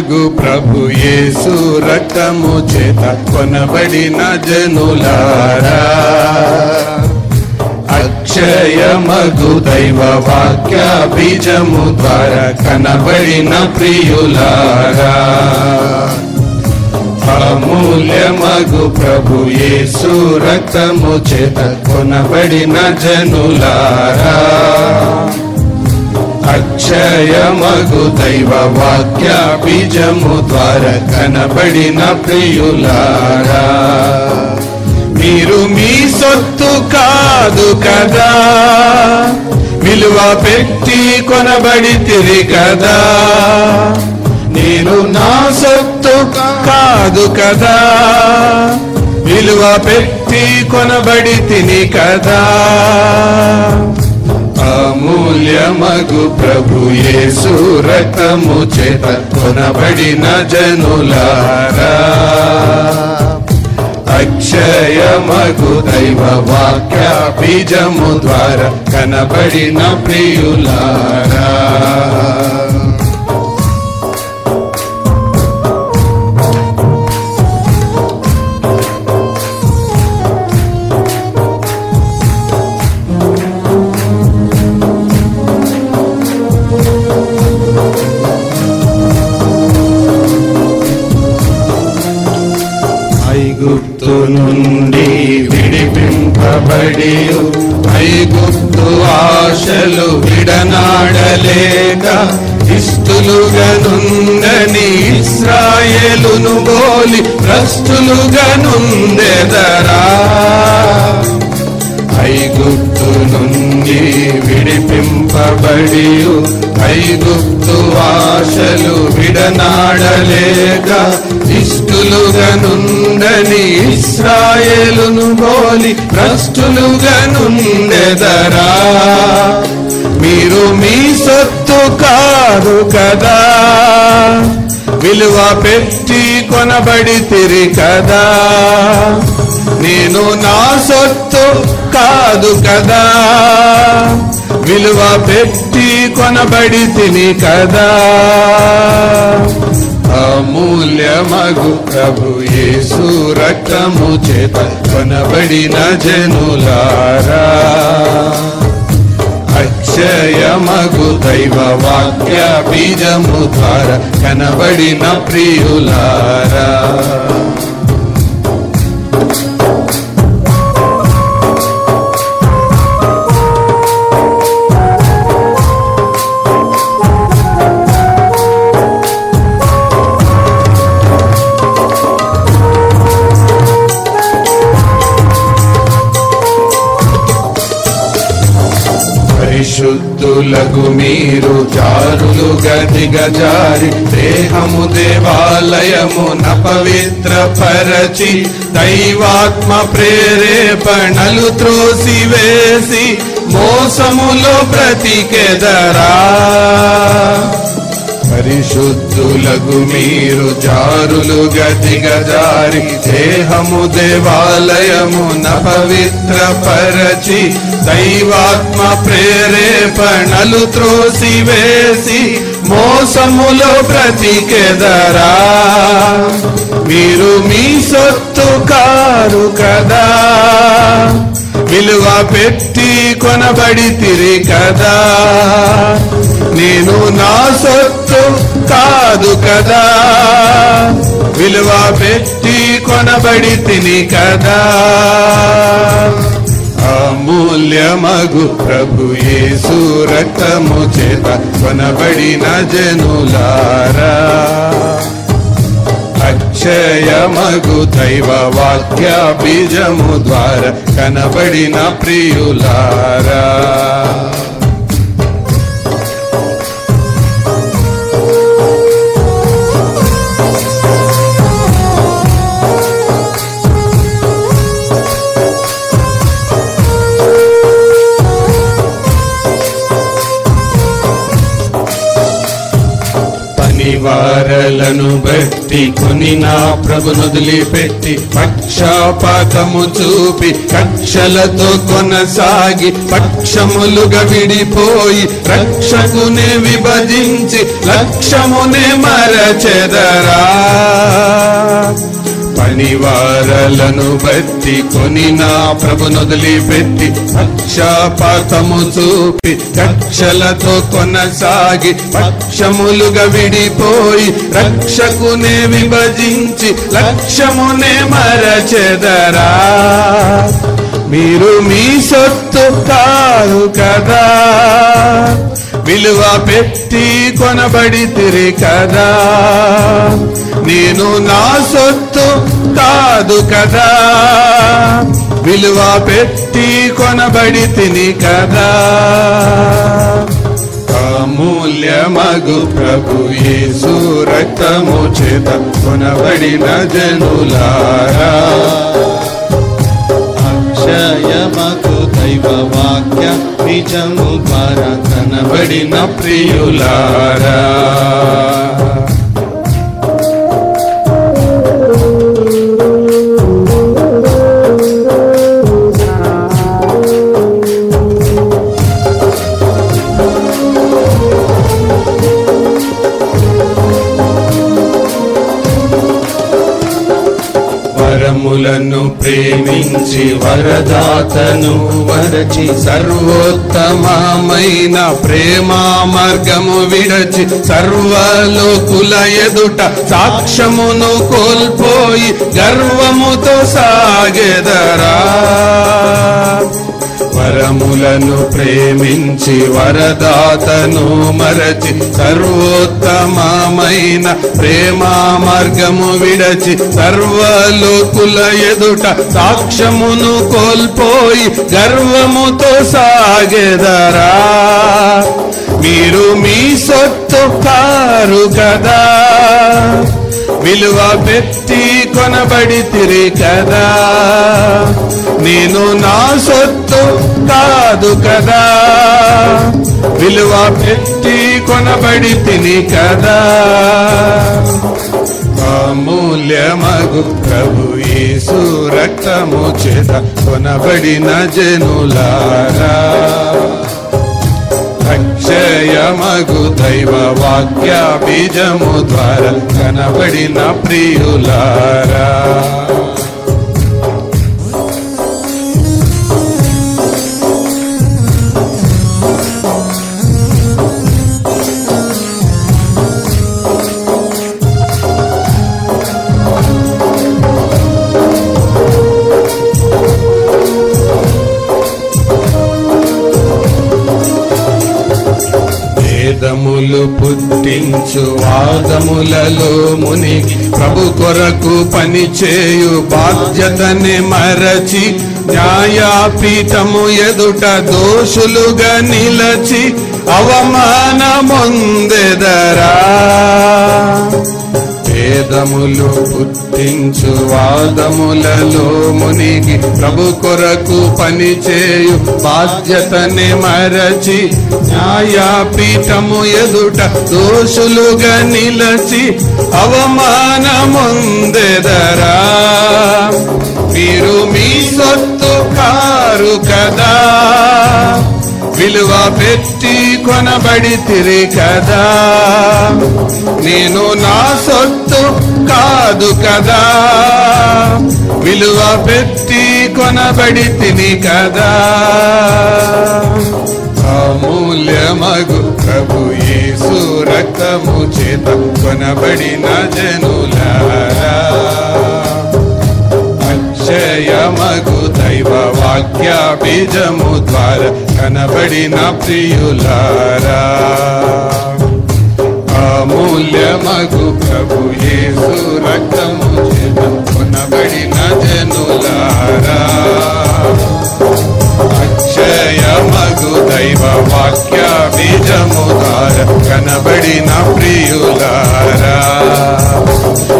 నగు ప్రభు యేసు రక్తము చేత కొనబడిన జనులారా. అక్షయమగు దైవ వాక్య బీజము ద్వారా కనబడిన ప్రియులారా. అమూల్యమగు ప్రభు యేసు రక్తము చేత కొనబడిన జనులారా. అక్షయమగు దైవ వాక్య బీజము ద్వారా కనబడిన ప్రియులారా. మీరు మీ సొత్తు కాదు కదా. విలువ పెట్టి కొనబడి తిరి కదా. నేను నా సొత్తు కాదు కదా. విలువ పెట్టి కొనబడి తిని కదా. అమూల్యమగు ప్రభు యేసు రక్తము చేత కొనబడిన జనులారా. అక్షయమగు దైవ వాక్య బీజము ద్వారా కనబడిన ప్రియులారా. ఆశలు విడనాడలేక ఇస్తులుగనుందని ఇస్రాయేలును బోలి భ్రష్టులుగనుందెదరా? ఐగుప్తు నుండి విడిపింపబడి ఐగుప్తు ఆశలు విడనాడలేక ఇష్టులుగనుండని ఇస్రాయేలును బోలి భ్రష్టులుగనుండెదరా. మీరు మీ సొత్తు కాదు కదా. విలువ పెట్టి కొనబడి తిరి కదా నేను నా సొత్తు కాదు కదా. విలువ పెట్టి కొనబడి తిని కదా. అమూల్యమగు ప్రభు యేసు రక్తము చేత కొనబడిన జనులారా. అక్షయమగు దైవ వాక్య బీజము ద్వారా కనబడిన ప్రియులారా. పరిశుద్ధులకు మీరు జారులుగా దిగజారి దేహము దేవాలయము పవిత్ర పరచి దైవాత్మ ప్రేరేపణలు త్రోసివేసి మోసములో బ్రతికెదరా శుద్ధులగు మీరు జారులుగా దిగజారి దేహము దేవాలయము పవిత్ర పరచి దైవాత్మ ప్రేరేపణలు త్రోసివేసి మోసములో బ్రతికెదరా. మీరు మీ సొత్తు కారు కదా. విలువ పెట్టి కొనబడి తిరి కదా. నేను నా సొత్తు కాదు కదా. విలువ పెట్టి కొనబడి తిని కదా. అమూల్యమగు ప్రభు యేసు రక్తము చేత కొనబడిన జనులారా. అక్షయమగు దైవ వాక్య బీజము ద్వారా కనబడిన ప్రియులారా. వారలను బట్టి కొని నా ప్రభునొదిలి పక్షపాతము చూపి కక్షలతో కొనసాగి పక్షములుగా విడిపోయి రక్షకునే విభజించి లక్ష్యమునే మరచెదరా. పనివారలను బట్టి కొని నా ప్రభునొదిలి పెట్టి పక్షపాతము చూపి కక్షలతో కొనసాగి పక్షములుగా విడిపోయి రక్షకునే విభజించి లక్ష్యమునే మరచెదరా. మీరు మీ సొత్తు కాదు కదా. విలువ పెట్టి కొనబడితిరి కదా. నేను నా సొత్తు కాదు కదా. విలువ పెట్టి కొనబడి తిని కదా. అమూల్యమగు ప్రభు యేసు రక్తము చేత కొనబడిన జనులారా. అక్షయమకు దైవ వాక్య నిజము ద్వారా కనబడిన ప్రియులారా. ప్రభువులను ప్రేమించి వరదాతను వరచి సర్వోత్తమమైన ప్రేమా మార్గము విడచి సర్వలోకుల ఎదుట సాక్ష్యమును కోల్పోయి గర్వముతో సాగెదరా. వరములను ప్రేమించి వరదాతను మరచి సర్వోత్తమమైన ప్రేమా మార్గము విడచి సర్వలోకుల ఎదుట సాక్ష్యమును కోల్పోయి గర్వముతో సాగెదరా. మీరు మీ సొత్తు కారు కదా. విలువ పెట్టి కొనబడి తిరి కదా. నేను నా సొత్తు కాదు కదా. విలువ పెట్టి కొనబడి తిని కదా. అమూల్యమగు ప్రభు యేసు రక్తము చేత కొనబడిన జనులారా. అక్షయమగు దైవ వాక్య బీజము ద్వారా కనబడిన ప్రియులారా. వేదములు పుట్టించు వాదములలో ముని ప్రభు కొరకు పనిచేయు బాధ్యతని మరచి న్యాయపీఠము ఎదుట దోషులుగా నిలచి అవమానముందెదరా. వేదములు పుట్టించు వాదములలో మునిగి ప్రభు కొరకు పనిచేయు. బాధ్యతని మరచి న్యాయపీఠము ఎదుట దోషులుగా నిలచి అవమానముందెదరా. మీరు విలువ పెట్టి కొనబడితిరి కదా. నేను నా సొత్తు కాదు కదా. విలువ పెట్టి కొనబడి తిని కదా. అమూల్యమగు ప్రభు యేసు రక్తము చేత కొనబడిన జనులా వాక్య బీజము ద్వారా కనబడిన ప్రియులారా. అమూల్యమగు ప్రభు యేసు రక్తము చేత కొనబడిన జనులారా. అక్షయమగు దైవ వాక్య బీజము ద్వారా కనబడిన ప్రియులారా.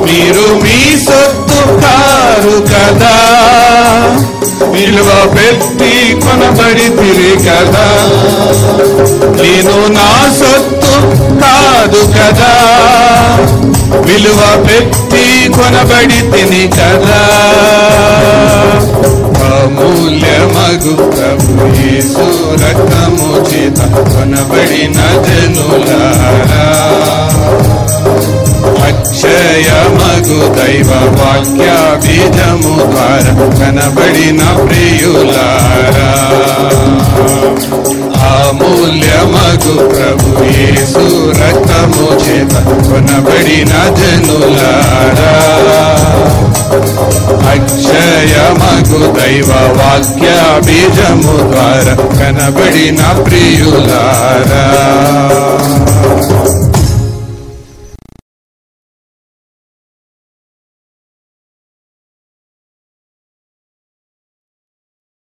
మీరు మీ సొత్తు కారు కదా. విలువ పెట్టి కొనబడి తిరి కదా. నేను నా సొత్తు కాదు కదా. విలువ పెట్టి కొనబడి తిని కదా. అమూల్యమగు ప్రభు యేసు రక్తము చేత కొనబడిన జనులారా. అక్షయమగు దైవ వాక్య బీజము ద్వారా కనబడిన ప్రియులారా. అమూల్యమగు ప్రభు యేసు రక్తము చేత కొనబడిన జనులారా అక్షయమగు దైవ వాక్య బీజము ద్వారా కనబడిన ప్రియులారా.